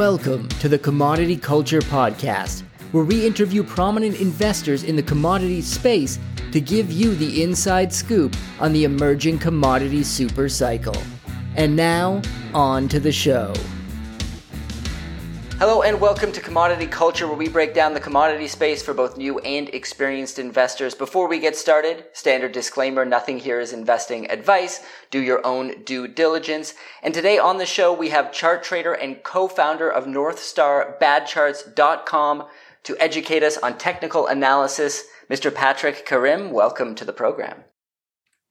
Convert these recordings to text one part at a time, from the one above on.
Welcome to the Commodity Culture Podcast, where we interview prominent investors in the commodity space to give you the inside scoop on the emerging commodity super cycle. And now, on to the show. Hello and welcome to Commodity Culture, where we break down the commodity space for both new and experienced investors. Before we get started, standard disclaimer nothing here is investing advice. Do your own due diligence. And today on the show, we have chart trader and co founder of NorthstarBadCharts.com to educate us on technical analysis. Mr. Patrick Karim, welcome to the program.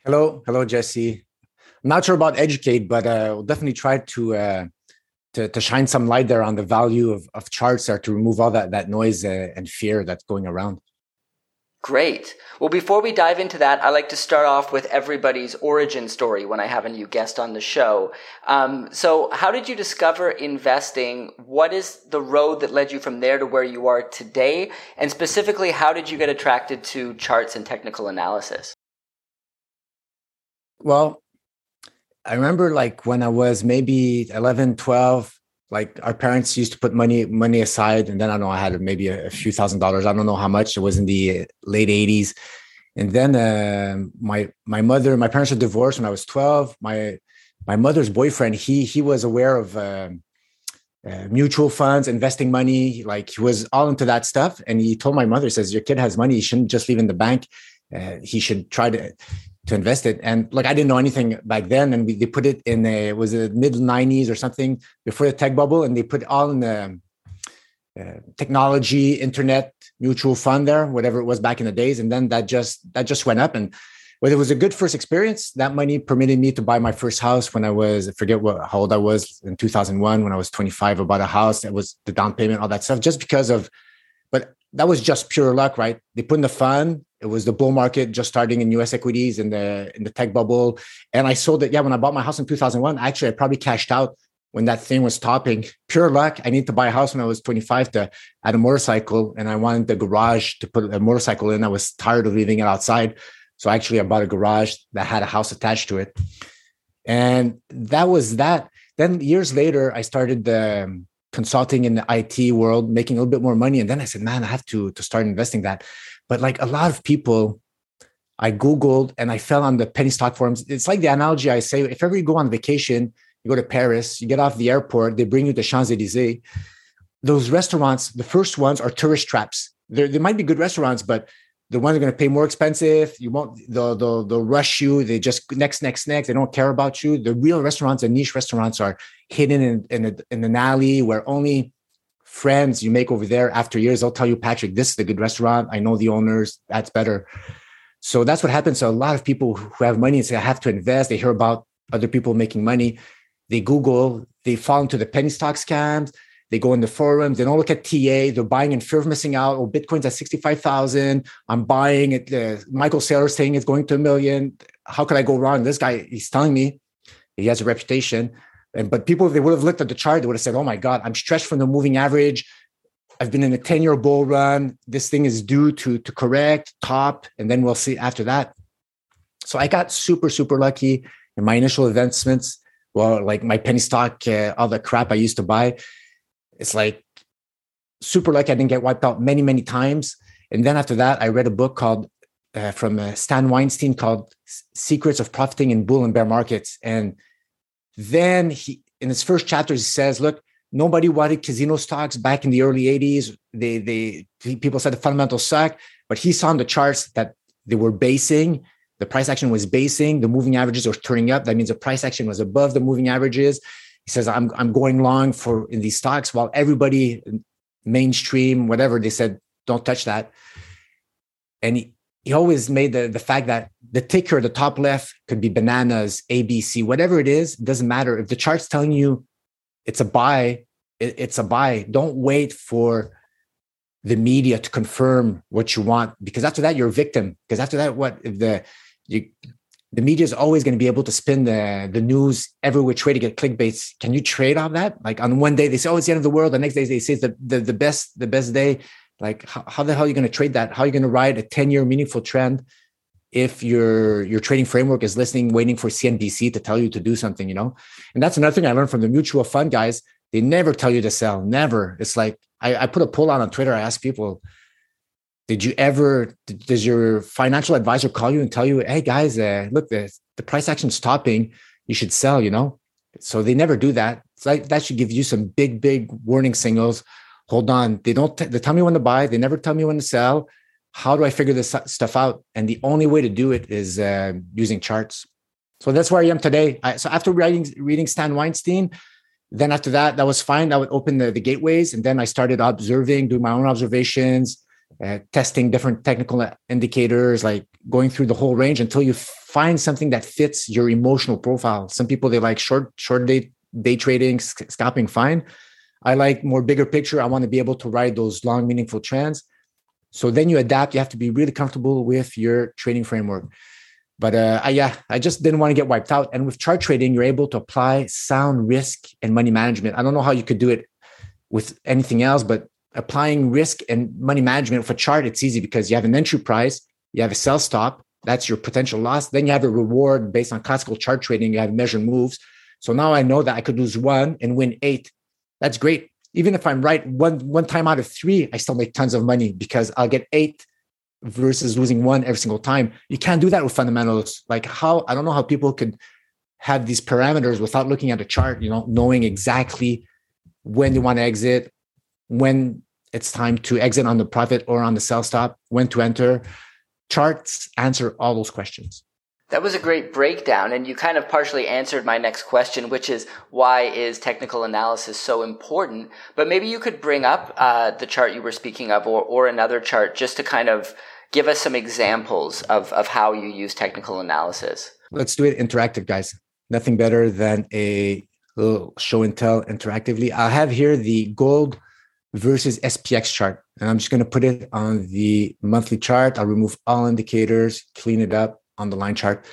Hello. Hello, Jesse. I'm not sure about educate, but uh, we'll definitely try to. Uh to, to shine some light there on the value of, of charts or to remove all that, that noise uh, and fear that's going around. Great. Well, before we dive into that, I like to start off with everybody's origin story when I have a new guest on the show. Um, so, how did you discover investing? What is the road that led you from there to where you are today? And specifically, how did you get attracted to charts and technical analysis? Well, I remember like when I was maybe 11, 12, like our parents used to put money money aside and then I know I had maybe a, few thousand dollars. I don't know how much. It was in the late 80s. And then uh, my my mother, my parents were divorced when I was 12. My my mother's boyfriend, he he was aware of uh, uh, mutual funds, investing money. Like he was all into that stuff. And he told my mother, says, "Your kid has money. He shouldn't just leave in the bank. Uh, he should try to to invest it. And like I didn't know anything back then, and we, they put it in a was it mid '90s or something before the tech bubble, and they put all in the uh, technology, internet mutual fund there, whatever it was back in the days, and then that just that just went up and. Well, it was a good first experience. That money permitted me to buy my first house when I was, I forget what, how old I was in 2001, when I was 25, I bought a house. That was the down payment, all that stuff, just because of, but that was just pure luck, right? They put in the fund, it was the bull market just starting in US equities in the in the tech bubble. And I sold it. Yeah, when I bought my house in 2001, actually I probably cashed out when that thing was topping. Pure luck. I need to buy a house when I was 25 to add a motorcycle. And I wanted the garage to put a motorcycle in. I was tired of leaving it outside. So actually I bought a garage that had a house attached to it. And that was that. Then years later, I started the um, consulting in the IT world, making a little bit more money. And then I said, man, I have to, to start investing that. But like a lot of people, I Googled and I fell on the penny stock forums. It's like the analogy I say if ever you go on vacation, you go to Paris, you get off the airport, they bring you to Champs Elysees. Those restaurants, the first ones are tourist traps. They're, they might be good restaurants, but the ones are going to pay more expensive. You won't, they'll, they'll, they'll rush you. They just next, next, next. They don't care about you. The real restaurants and niche restaurants are hidden in, in, a, in an alley where only friends you make over there after years they'll tell you patrick this is a good restaurant. I know the owners. That's better. So that's what happens. To a lot of people who have money and say i have to invest. They hear about other people making money. They google they fall into the penny stock scams. They go in the forums. They don't look at ta they're buying in fear of missing out. Oh bitcoin's at 65000 i'm buying it. Uh, michael saylor saying it's going to a million. How could i go wrong? This guy he's telling me he has a reputation and but people, if they would have looked at the chart, they would have said, "Oh my God, I'm stretched from the moving average. I've been in a 10-year bull run. This thing is due to to correct, top, and then we'll see after that." So I got super super lucky in my initial investments. Well, like my penny stock, uh, all the crap I used to buy, it's like super lucky. I didn't get wiped out many many times. And then after that, I read a book called uh, from uh, Stan Weinstein called "Secrets of Profiting in Bull and Bear Markets," and then he, in his first chapter, he says, look, nobody wanted casino stocks back in the early 80s. They, they, people said the fundamentals suck, but he saw on the charts that they were basing. The price action was basing. The moving averages were turning up. That means the price action was above the moving averages. He says, I'm, I'm going long for in these stocks while everybody mainstream, whatever, they said, don't touch that. And he, he always made the, the fact that the ticker, the top left, could be bananas, ABC, whatever it is, it doesn't matter. If the chart's telling you it's a buy, it's a buy. Don't wait for the media to confirm what you want, because after that, you're a victim. Because after that, what if the you the media is always going to be able to spin the the news every which way to get clickbaits. Can you trade on that? Like on one day they say, "Oh, it's the end of the world." The next day they say it's the the, the best the best day. Like how, how the hell are you going to trade that? How are you going to ride a 10 year meaningful trend if your your trading framework is listening, waiting for CNBC to tell you to do something, you know? And that's another thing I learned from the mutual fund guys. They never tell you to sell. Never. It's like I, I put a poll out on Twitter. I ask people, did you ever does your financial advisor call you and tell you hey guys uh, look the, the price action is stopping you should sell you know so they never do that so that should give you some big big warning signals hold on they don't t- they tell me when to buy they never tell me when to sell how do i figure this stuff out and the only way to do it is uh, using charts so that's where i am today I, so after writing reading stan weinstein then after that that was fine i would open the, the gateways and then i started observing doing my own observations uh, testing different technical indicators, like going through the whole range until you find something that fits your emotional profile. Some people they like short short day day trading, scalping, fine. I like more bigger picture. I want to be able to ride those long, meaningful trends. So then you adapt. You have to be really comfortable with your trading framework. But uh, I, yeah, I just didn't want to get wiped out. And with chart trading, you're able to apply sound risk and money management. I don't know how you could do it with anything else, but applying risk and money management for chart, it's easy because you have an entry price, you have a sell stop, that's your potential loss. Then you have a reward based on classical chart trading, you have measured moves. So now I know that I could lose one and win eight. That's great. Even if I'm right one one time out of three, I still make tons of money because I'll get eight versus losing one every single time. You can't do that with fundamentals. Like how I don't know how people could have these parameters without looking at a chart, you know, knowing exactly when they want to exit, when it's time to exit on the profit or on the sell stop, when to enter. Charts answer all those questions. That was a great breakdown, and you kind of partially answered my next question, which is why is technical analysis so important? But maybe you could bring up uh, the chart you were speaking of, or, or another chart, just to kind of give us some examples of, of how you use technical analysis. Let's do it interactive, guys. Nothing better than a little show and tell interactively. I have here the gold versus SPX chart. And I'm just going to put it on the monthly chart. I'll remove all indicators, clean it up on the line chart.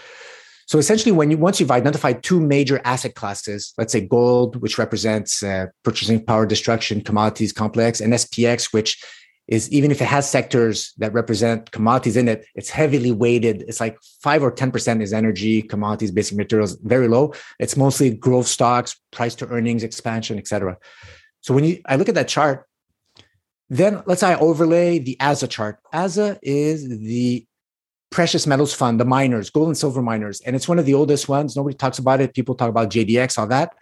So essentially, when you once you've identified two major asset classes, let's say gold, which represents uh, purchasing power destruction, commodities complex, and SPX, which is even if it has sectors that represent commodities in it, it's heavily weighted. It's like five or ten percent is energy, commodities, basic materials, very low. It's mostly growth stocks, price to earnings expansion, etc. So when you I look at that chart, then let's say I overlay the ASA chart. ASA is the precious metals fund, the miners, gold and silver miners, and it's one of the oldest ones. Nobody talks about it. People talk about GDX, all that.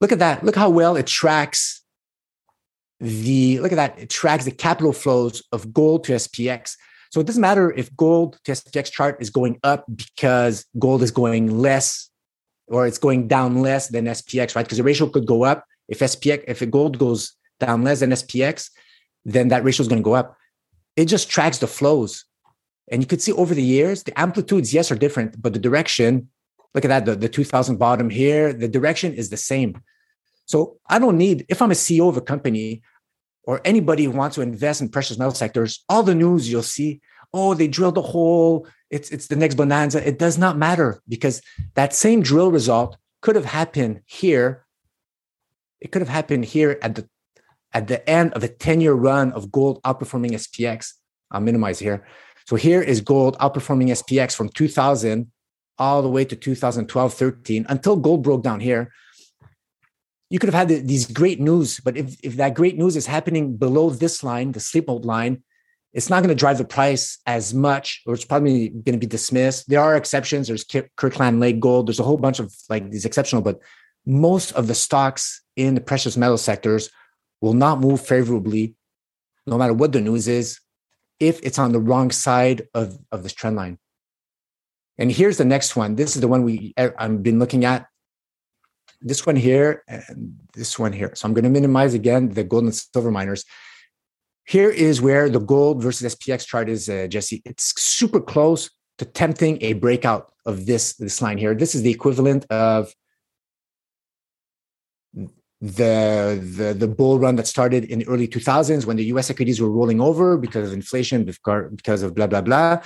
Look at that. Look how well it tracks the look at that. It tracks the capital flows of gold to SPX. So it doesn't matter if gold to SPX chart is going up because gold is going less or it's going down less than SPX, right? Because the ratio could go up. If SPX, if gold goes down less than SPX, then that ratio is going to go up. It just tracks the flows. And you could see over the years, the amplitudes, yes, are different, but the direction, look at that, the, the 2000 bottom here, the direction is the same. So I don't need, if I'm a CEO of a company or anybody who wants to invest in precious metal sectors, all the news you'll see, oh, they drilled a hole, it's it's the next bonanza. It does not matter because that same drill result could have happened here. It could have happened here at the at the end of a 10-year run of gold outperforming SPX. I'll minimize here. So here is gold outperforming SPX from 2000 all the way to 2012, 13 until gold broke down here. You could have had these great news, but if, if that great news is happening below this line, the sleep mode line, it's not going to drive the price as much, or it's probably going to be dismissed. There are exceptions. There's Kirkland Lake Gold. There's a whole bunch of like these exceptional, but most of the stocks in the precious metal sectors will not move favorably, no matter what the news is, if it's on the wrong side of, of this trend line. And here's the next one. This is the one we I've been looking at. This one here and this one here. So I'm going to minimize again the gold and silver miners. Here is where the gold versus SPX chart is, uh, Jesse. It's super close to tempting a breakout of this, this line here. This is the equivalent of the, the, the bull run that started in the early 2000s when the US equities were rolling over because of inflation, because of blah, blah, blah.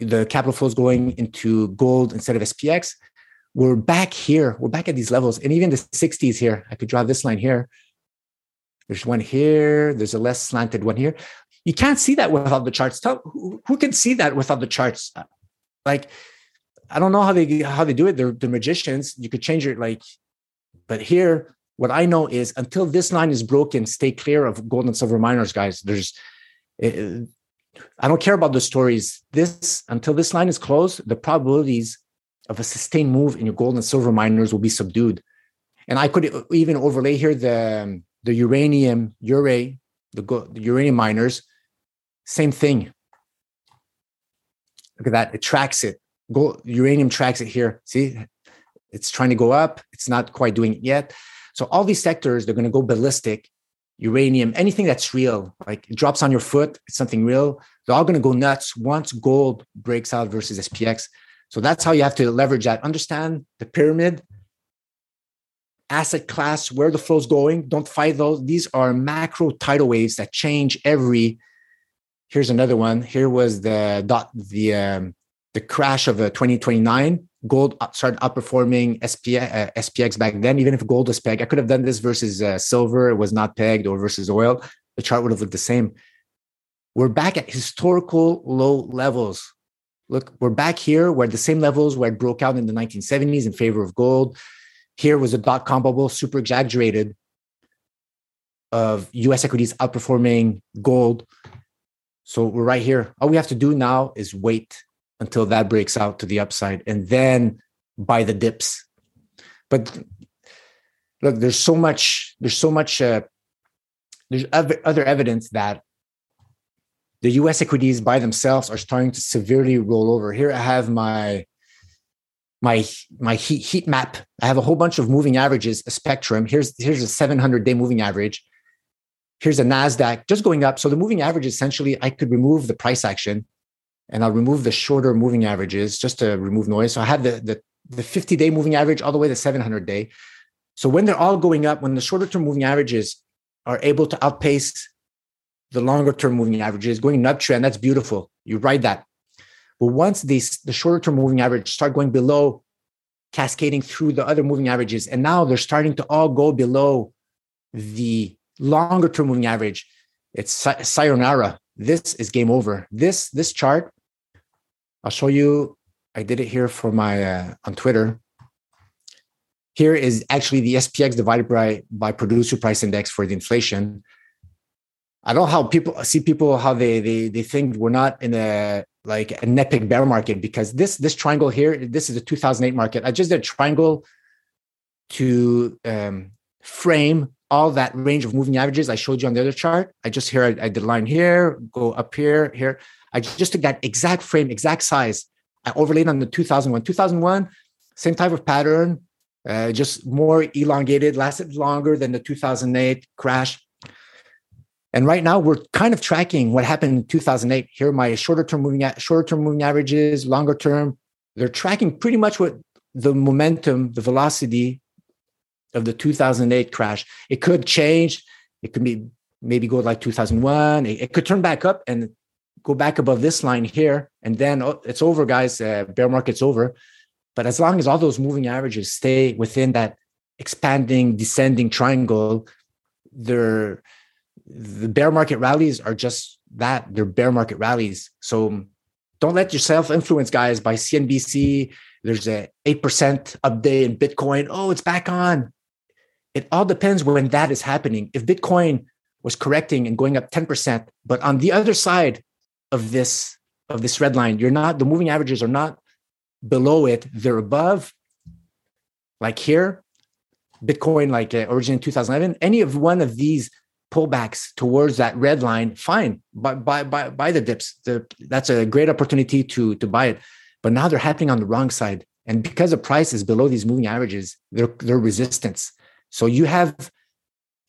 The capital flows going into gold instead of SPX. We're back here. We're back at these levels. And even the 60s here, I could draw this line here there's one here. There's a less slanted one here. You can't see that without the charts. Tell who, who can see that without the charts. Like, I don't know how they how they do it. They're the magicians. You could change it. Like But here, what I know is until this line is broken, stay clear of gold and silver miners, guys. There's, eh, I don't care about the stories. This until this line is closed, the probabilities of a sustained move in your gold and silver miners will be subdued. And I could even overlay here the the uranium, ure, the, the uranium miners. Same thing. Look at that. It tracks it. Gold, uranium tracks it here. See, it's trying to go up. It's not quite doing it yet. So all these sectors, they're going to go ballistic. Uranium, anything that's real, like it drops on your foot, it's something real. They're all going to go nuts once gold breaks out versus SPX. So that's how you have to leverage that. Understand the pyramid, asset class, where the flow's going. Don't fight those. These are macro tidal waves that change every. Here's another one. Here was the dot the um, the crash of uh, 2029 gold started outperforming SPX, uh, SPX back then. Even if gold was pegged, I could have done this versus uh, silver. It was not pegged, or versus oil. The chart would have looked the same. We're back at historical low levels. Look, we're back here where the same levels where it broke out in the 1970s in favor of gold. Here was a dot com bubble, super exaggerated, of US equities outperforming gold. So we're right here. All we have to do now is wait until that breaks out to the upside and then buy the dips. But look there's so much there's so much uh, there's other evidence that the us equities by themselves are starting to severely roll over. Here i have my my my heat, heat map. I have a whole bunch of moving averages a spectrum. Here's here's a 700 day moving average. Here's a nasdaq just going up. So the moving average essentially i could remove the price action and I'll remove the shorter moving averages just to remove noise. So I have the, the, the 50 day moving average all the way to 700 day. So when they're all going up, when the shorter term moving averages are able to outpace the longer term moving averages going an uptrend, that's beautiful. You ride that. But once these the shorter term moving average start going below, cascading through the other moving averages, and now they're starting to all go below the longer term moving average. It's sayonara. This is game over. This this chart I'll show you. I did it here for my uh, on Twitter. Here is actually the SPX divided by by producer price index for the inflation. I don't know how people see people how they they they think we're not in a like an epic bear market because this this triangle here this is a 2008 market. I just did a triangle to um, frame all that range of moving averages I showed you on the other chart. I just here I, I did line here, go up here, here. I just took that exact frame, exact size. I overlaid on the 2001. 2001, same type of pattern, uh, just more elongated, lasted longer than the 2008 crash. And right now, we're kind of tracking what happened in 2008. Here my shorter term moving, shorter term moving averages, longer term. They're tracking pretty much what the momentum, the velocity of the 2008 crash. It could change. It could be maybe go like 2001. It, it could turn back up and go back above this line here, and then oh, it's over, guys. Uh, bear market's over. But as long as all those moving averages stay within that expanding, descending triangle, they're the bear market rallies are just that they're bear market rallies. So don't let yourself influence, guys, by CNBC. There's a 8% update in Bitcoin. Oh, it's back on. It all depends when that is happening. If Bitcoin was correcting and going up 10%, but on the other side, of this of this red line. You're not the moving averages are not below it; they're above. Like here, Bitcoin, like uh, in 2011, any of one of these pullbacks towards that red line, fine. Buy buy buy, buy the dips. The, that's a great opportunity to to buy it. But now they're happening on the wrong side, and because the price is below these moving averages, they're they're resistance. So you have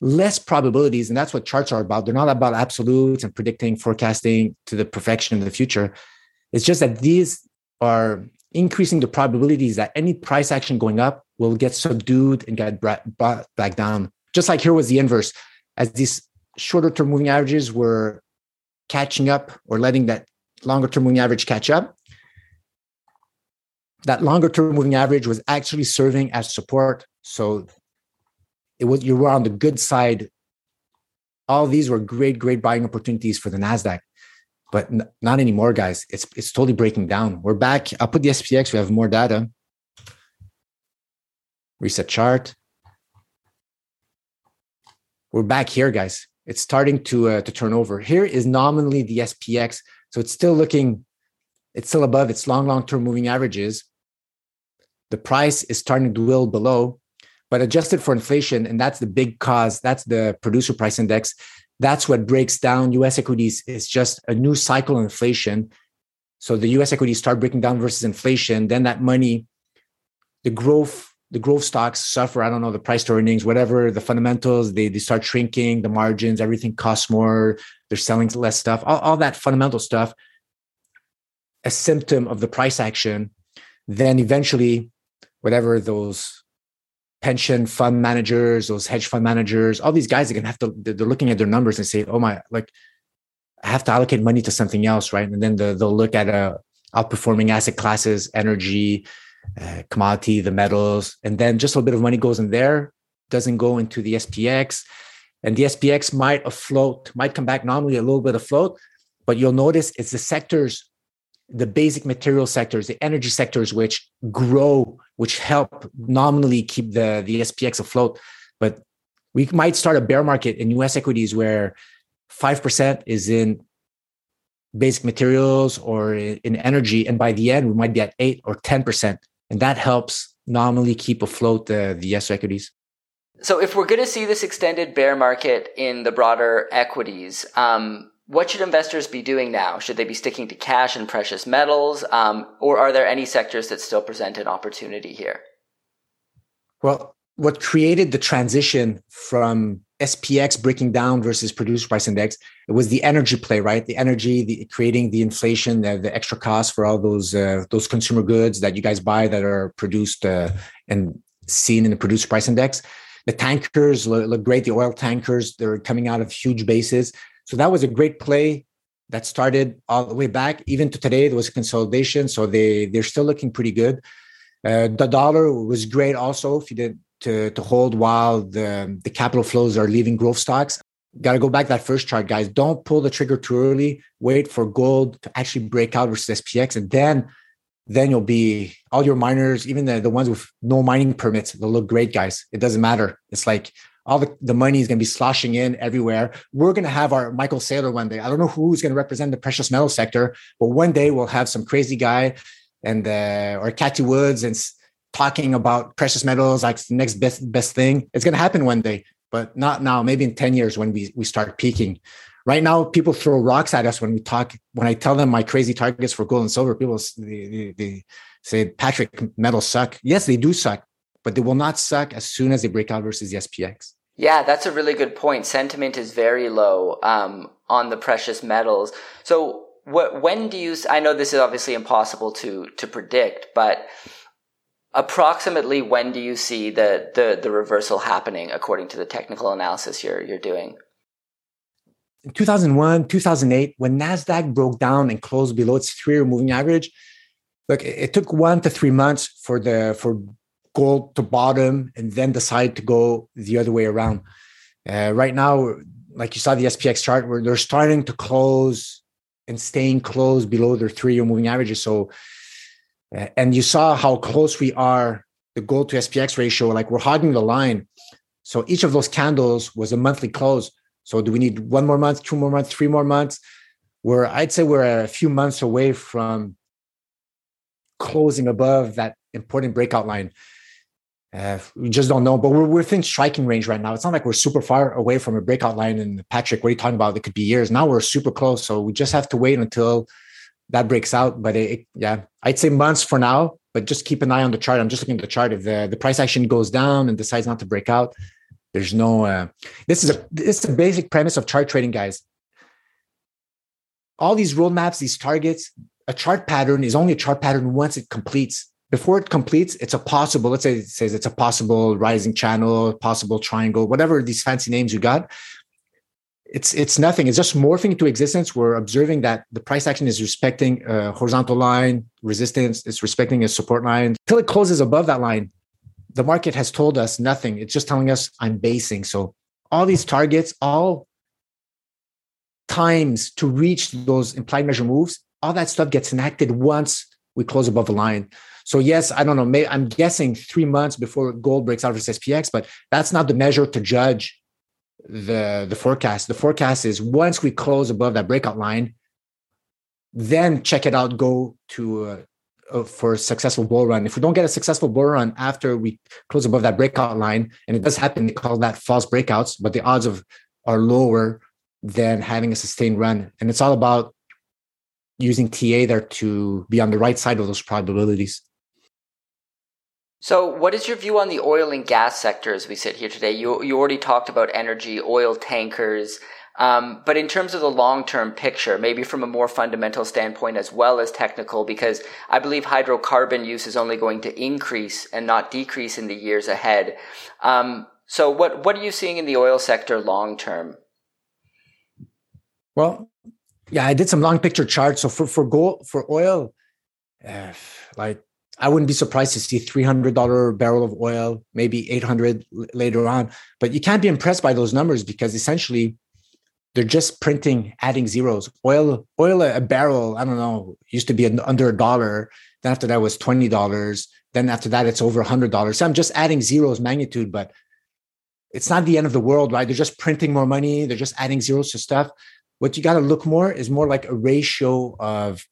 less probabilities and that's what charts are about. They're not about absolutes and predicting forecasting to the perfection of the future. It's just that these are increasing the probabilities that any price action going up will get subdued and get brought back down. Just like here was the inverse as these shorter term moving averages were catching up or letting that longer term moving average catch up that longer term moving average was actually serving as support. So it was you were on the good side. All these were great, great buying opportunities for the Nasdaq, but n- not anymore, guys. It's it's totally breaking down. We're back. I'll put the SPX. We have more data. Reset chart. we're back here, guys. It's starting to uh, to turn over. Here is nominally the SPX, so it's still looking, it's still above its long long term moving averages. The price is starting to dwindle below, but adjusted for inflation, and that's the big cause. That's the producer price index. That's what breaks down U.S. equities. Is just a new cycle of inflation. So the U.S. equities start breaking down versus inflation. Then that money, the growth the growth stocks suffer. I don't know the price to earnings, whatever the fundamentals, they, they start shrinking, the margins, everything costs more. They're selling less stuff, all, all that fundamental stuff, a symptom of the price action. Then eventually, whatever those pension fund managers, those hedge fund managers, all these guys are gonna have to, they're looking at their numbers and say, oh my, like, I have to allocate money to something else, right? And then the, they'll look at uh, outperforming asset classes, energy, uh, commodity, the metals, and then just a little bit of money goes in there, doesn't go into the SPX. And the SPX might afloat, might come back nominally a little bit afloat, but you'll notice it's the sectors, the basic material sectors, the energy sectors, which grow, which help nominally keep the, the SPX afloat. But we might start a bear market in US equities where 5% is in basic materials or in energy. And by the end, we might be at 8 or 10% and that helps nominally keep afloat the, the US equities. So, if we're going to see this extended bear market in the broader equities, um, what should investors be doing now? Should they be sticking to cash and precious metals, um, or are there any sectors that still present an opportunity here? Well, what created the transition from SPX breaking down versus producer price index, it was the energy play, right? The energy, the creating the inflation, the, the extra cost for all those uh, those consumer goods that you guys buy that are produced uh, and seen in the producer price index. The tankers look, look great. The oil tankers, they're coming out of huge bases. So that was a great play that started all the way back. Even to today, there was consolidation. So they they're still looking pretty good. Uh, the dollar was great also. If you did to, to hold while the, the capital flows are leaving growth stocks. Got to go back that first chart, guys. Don't pull the trigger too early. Wait for gold to actually break out versus SPX, and then then you'll be all your miners, even the, the ones with no mining permits, they'll look great, guys. It doesn't matter. It's like all the, the money is going to be sloshing in everywhere. We're going to have our Michael Saylor one day. I don't know who's going to represent the precious metal sector, but one day we'll have some crazy guy and uh, or Cathie Woods and talking about precious metals like the next best best thing. It's going to happen one day, but not now. Maybe in ten years when we we start peaking. Right now, people throw rocks at us when we talk. When I tell them my crazy targets for gold and silver, people they, they, they say, "Patrick, metals suck." Yes, they do suck, but they will not suck as soon as they break out versus the SPX. Yeah, that's a really good point. Sentiment is very low um, on the precious metals. So, when do you? I know this is obviously impossible to to predict, but approximately when do you see the, the, the reversal happening according to the technical analysis you're, you're doing? In 2001, 2008, when NASDAQ broke down and closed below its three-year moving average, look, it took one to three months for the for gold to bottom and then decide to go the other way around. Uh, right now, like you saw the SPX chart, where they're starting to close and staying close below their three-year moving averages. So and you saw how close we are, the gold to SPX ratio, like we're hogging the line. So each of those candles was a monthly close. So do we need one more month, two more months, three more months? We're, I'd say we're a few months away from closing above that important breakout line. Uh, we just don't know, but we're within striking range right now. It's not like we're super far away from a breakout line. And Patrick, what are you talking about? It could be years. Now we're super close. So we just have to wait until that breaks out. But it, yeah, I'd say months for now. But just keep an eye on the chart. I'm just looking at the chart. If the, the price action goes down and decides not to break out, there's no. Uh, this is a this is a basic premise of chart trading, guys. All these roadmaps, these targets, a chart pattern is only a chart pattern once it completes. Before it completes, it's a possible. Let's say it says it's a possible rising channel, possible triangle, whatever these fancy names you got it's it's nothing. It's just morphing into existence. We're observing that the price action is respecting a horizontal line, resistance is respecting a support line. Till it closes above that line, the market has told us nothing. It's just telling us I'm basing. So all these targets, all times to reach those implied measure moves, all that stuff gets enacted once we close above the line. So yes, I don't know. Maybe, I'm guessing three months before gold breaks out of SPX, but that's not the measure to judge the the forecast. The forecast is once we close above that breakout line, then check it out. Go to uh, uh, for a successful bull run. If we don't get a successful bull run after we close above that breakout line, and it does happen, they call that false breakouts, but the odds of are lower than having a sustained run. And it's all about using TA there to be on the right side of those probabilities. So, what is your view on the oil and gas sector as we sit here today? You you already talked about energy, oil tankers, um, but in terms of the long term picture, maybe from a more fundamental standpoint as well as technical, because I believe hydrocarbon use is only going to increase and not decrease in the years ahead. Um, so, what what are you seeing in the oil sector long term? Well, yeah, I did some long picture charts. So for for gold for oil, uh, like I wouldn't be surprised to see $300 barrel of oil, maybe 800 later on. But you can't be impressed by those numbers because essentially they're just printing, adding zeros. Oil, oil a barrel, I don't know, used to be under a dollar. Then after that was $20. Then after that, it's over $100. So I'm just adding zeros magnitude, but it's not the end of the world, right? They're just printing more money. They're just adding zeros to stuff. What you got to look more is more like a ratio of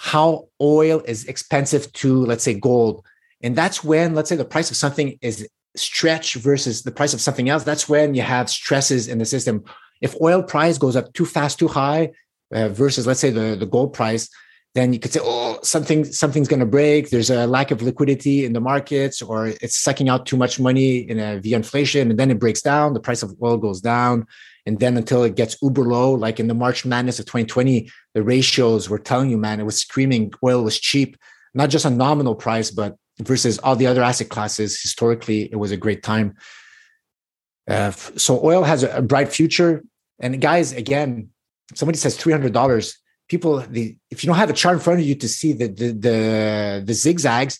how oil is expensive to, let's say, gold. And that's when, let's say, the price of something is stretched versus the price of something else. That's when you have stresses in the system. If oil price goes up too fast, too high, uh, versus, let's say, the, the gold price, then you could say, oh, something something's going to break. There's a lack of liquidity in the markets, or it's sucking out too much money in a via inflation, and then it breaks down. The price of oil goes down, and then until it gets uber low, like in the March Madness of 2020, the ratios were telling you, man, it was screaming. Oil was cheap, not just a nominal price, but versus all the other asset classes. Historically, it was a great time. Uh, so oil has a, bright future. And guys, again, somebody says three hundred dollars. People, the if you don't have a chart in front of you to see the the the, the zigzags,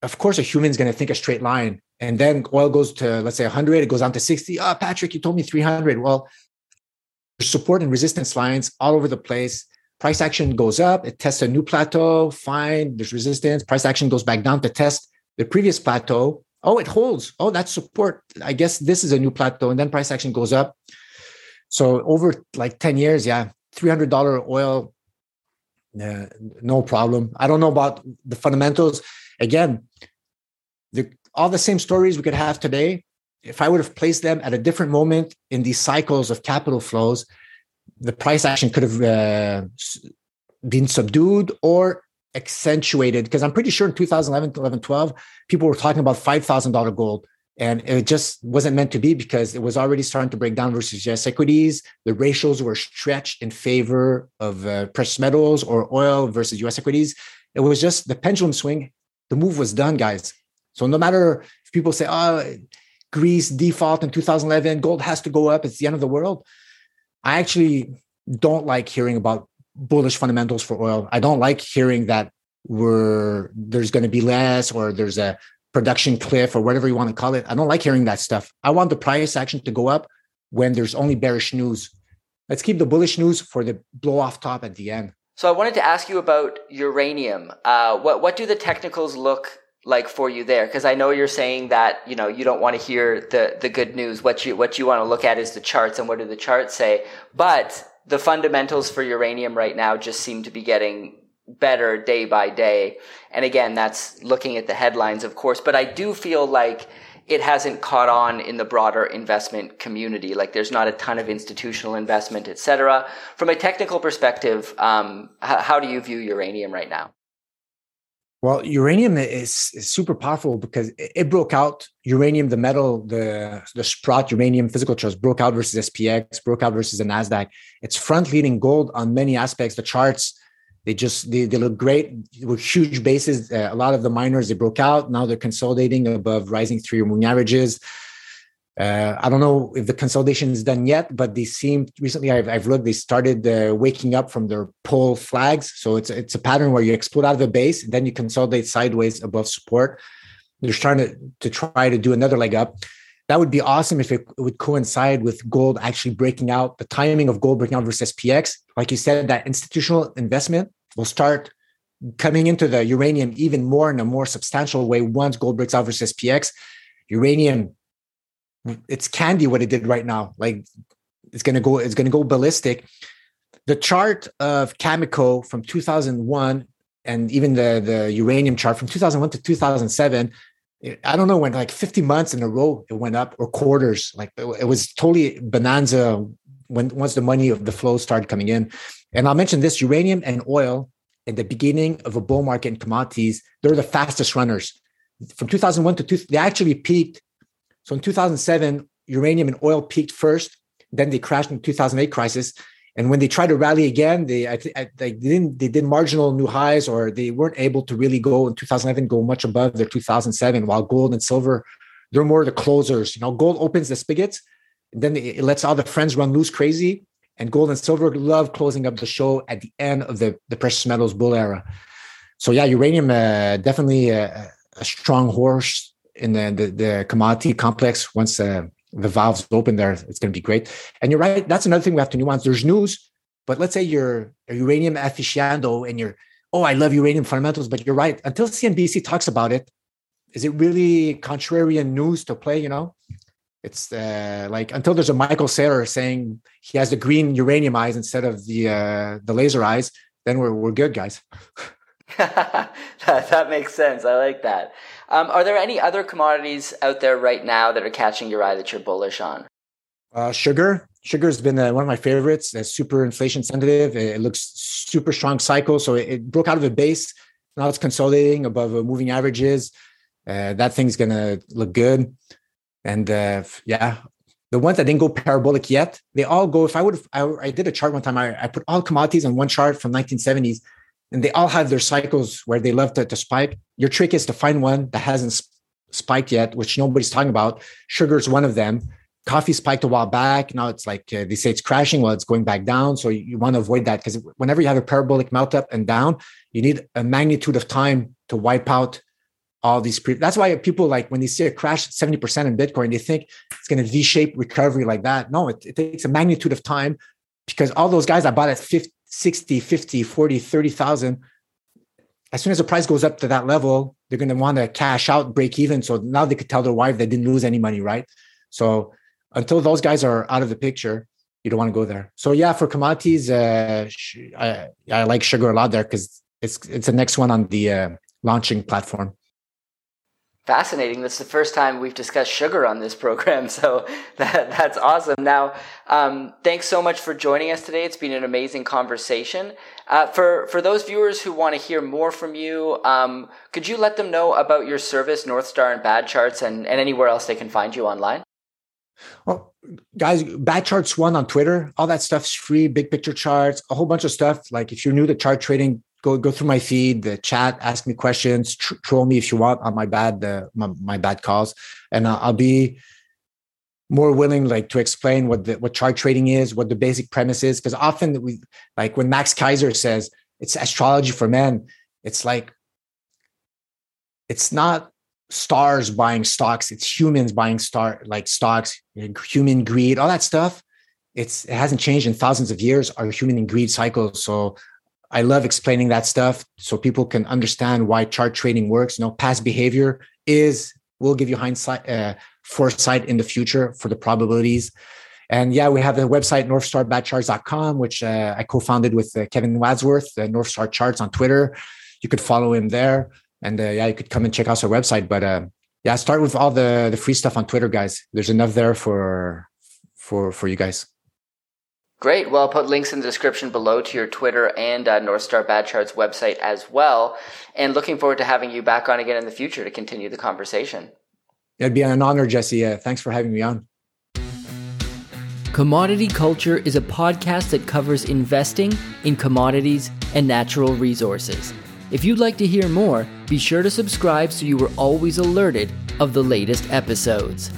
of course, a human's going to think a straight line and then oil goes to let's say 100 it goes down to 60 oh patrick you told me 300 well support and resistance lines all over the place. Price action goes up it tests a new plateau fine there's resistance. Price action goes back down to test the previous plateau. Oh it holds. Oh that's support. I guess this is a new plateau and then price action goes up. So over like 10 years yeah $300 oil uh, no problem. I don't know about the fundamentals. Again the all the same stories we could have today, if I would have placed them at a different moment in these cycles of capital flows, the price action could have uh, been subdued or accentuated. Because I'm pretty sure in 2011, 11, 12, people were talking about $5,000 gold. And it just wasn't meant to be because it was already starting to break down versus US equities. The ratios were stretched in favor of uh, precious metals or oil versus US equities. It was just the pendulum swing. The move was done, guys. So no matter if people say, oh, Greece default in 2011, gold has to go up, it's the end of the world. I actually don't like hearing about bullish fundamentals for oil. I don't like hearing that we're there's going to be less or there's a production cliff or whatever you want to call it. I don't like hearing that stuff. I want the price action to go up when there's only bearish news. Let's keep the bullish news for the blow off top at the end. So I wanted to ask you about uranium. Uh, what what do the technicals look like for you there? Because i know you're saying that you know you don't want to hear the the good news. What you what you want to look at is the charts and what do the charts say? But the fundamentals for uranium right now just seem to be getting better day by day. And again that's looking at the headlines of course but i do feel like it hasn't caught on in the broader investment community. Like there's not a ton of institutional investment et cetera. from a technical perspective um, how, how do you view uranium right now well, uranium is, is, super powerful because it broke out. Uranium, the metal, the the Sprott uranium physical charts broke out versus SPX, broke out versus the Nasdaq. It's front leading gold on many aspects. The charts, they just they, they look great with huge bases. Uh, a lot of the miners they broke out. Now they're consolidating above rising three moving averages. Uh, I don't know if the consolidation is done yet, but they seem recently. I've, I've looked. They started uh, waking up from their bull flags. So it's it's a pattern where you explode out of the base, then you consolidate sideways above support. They're trying to to try to do another leg up. That would be awesome if it would coincide with gold actually breaking out. The timing of gold breaking out versus SPX, like you said, that institutional investment will start coming into the uranium even more in a more substantial way once gold breaks out versus SPX. Uranium it's candy what it did right now. Like it's gonna go, it's gonna go ballistic. The chart of Cameco from 2001 and even the the uranium chart from 2001 to 2007 I don't know when like 50 months in a row it went up or quarters like it was totally bonanza when once the money of the flow started coming in and I'll mention this uranium and oil at the beginning of a bull market in commodities they're the fastest runners from 2001 to two, they actually peaked so in 2007 uranium and oil peaked first then they crashed in the 2008 crisis and when they tried to rally again, they I, I they didn't they did marginal new highs or they weren't able to really go in 2011 go much above their 2007. While gold and silver, they're more the closers. You know, gold opens the spigots, then it lets all the friends run loose crazy. And gold and silver love closing up the show at the end of the the precious metals bull era. So yeah, uranium uh, definitely a, a, strong horse in the, the, the commodity complex once. Uh, the valves open there, it's going to be great. And you're right. That's another thing we have to nuance. There's news, but let's say you're a uranium aficionado and you're, oh, I love uranium fundamentals, but you're right. Until CNBC talks about it, is it really contrarian news to play? You know, it's uh, like until there's a Michael Saylor saying he has the green uranium eyes instead of the uh, the laser eyes, then we're we're good, guys. that, that makes sense. I like that. Um, are there any other commodities out there right now that are catching your eye that you're bullish on? Uh, sugar. Sugar has been uh, one of my favorites. It's super inflation sensitive. It, looks super strong cycle. So it, it, broke out of a base. Now it's consolidating above uh, moving averages. Uh, that thing's gonna look good. And uh, yeah, the ones that didn't go parabolic yet, they all go. If I would, I, I did a chart one time. I, I put all commodities on one chart from 1970s and they all have their cycles where they love to, to spike. Your trick is to find one that hasn't spiked yet, which nobody's talking about. Sugar is one of them. Coffee spiked a while back. Now it's like uh, they say it's crashing while it's going back down. So you, you want to avoid that because whenever you have a parabolic melt up and down, you need a magnitude of time to wipe out all these. Pre- That's why people like when they see a crash 70% in Bitcoin, they think it's going to V shape recovery like that. No, it, it takes a magnitude of time because all those guys I bought at 50, 60, 50, 40, 30,000. As soon as the price goes up to that level, they're going to want to cash out, break even. So now they could tell their wife they didn't lose any money, right? So until those guys are out of the picture, you don't want to go there. So yeah, for commodities, uh, I, I like sugar a lot there because it's it's the next one on the uh, launching platform. Fascinating. That's the first time we've discussed sugar on this program. So that, that's awesome. Now, um, thanks so much for joining us today. It's been an amazing conversation. Uh, for, for those viewers who want to hear more from you, um, could you let them know about your service, North Star and Bad Charts, and, and anywhere else they can find you online? Well, guys, Bad Charts One on Twitter, all that stuff's free, big picture charts, a whole bunch of stuff. Like if you're new to chart trading, go go through my feed, the chat, ask me questions, tr- troll me if you want on my bad uh, my, my, bad calls, and uh, I'll be more willing like to explain what the what chart trading is, what the basic premise is, because often we like when Max Keiser says it's astrology for men, it's like it's not stars buying stocks, it's humans buying star like stocks, human greed, all that stuff. It's it hasn't changed in thousands of years. Our human and greed cycles. So I love explaining that stuff so people can understand why chart trading works. You know, past behavior is will give you hindsight, uh, foresight in the future for the probabilities. And yeah, we have the website northstarbadcharts.com, which uh, I co-founded with uh, Kevin Wadsworth, uh, North Star Charts on Twitter. You could follow him there, and uh, yeah, you could come and check out our website. But uh, yeah, start with all the the free stuff on Twitter, guys. There's enough there for for for you guys. Great. Well, I'll put links in the description below to your Twitter and uh, North Star Bad Charts website as well. And looking forward to having you back on again in the future to continue the conversation. It'd be an honor, Jesse. Uh, thanks for having me on. Commodity Culture is a podcast that covers investing in commodities and natural resources. If you'd like to hear more, be sure to subscribe so you are always alerted of the latest episodes.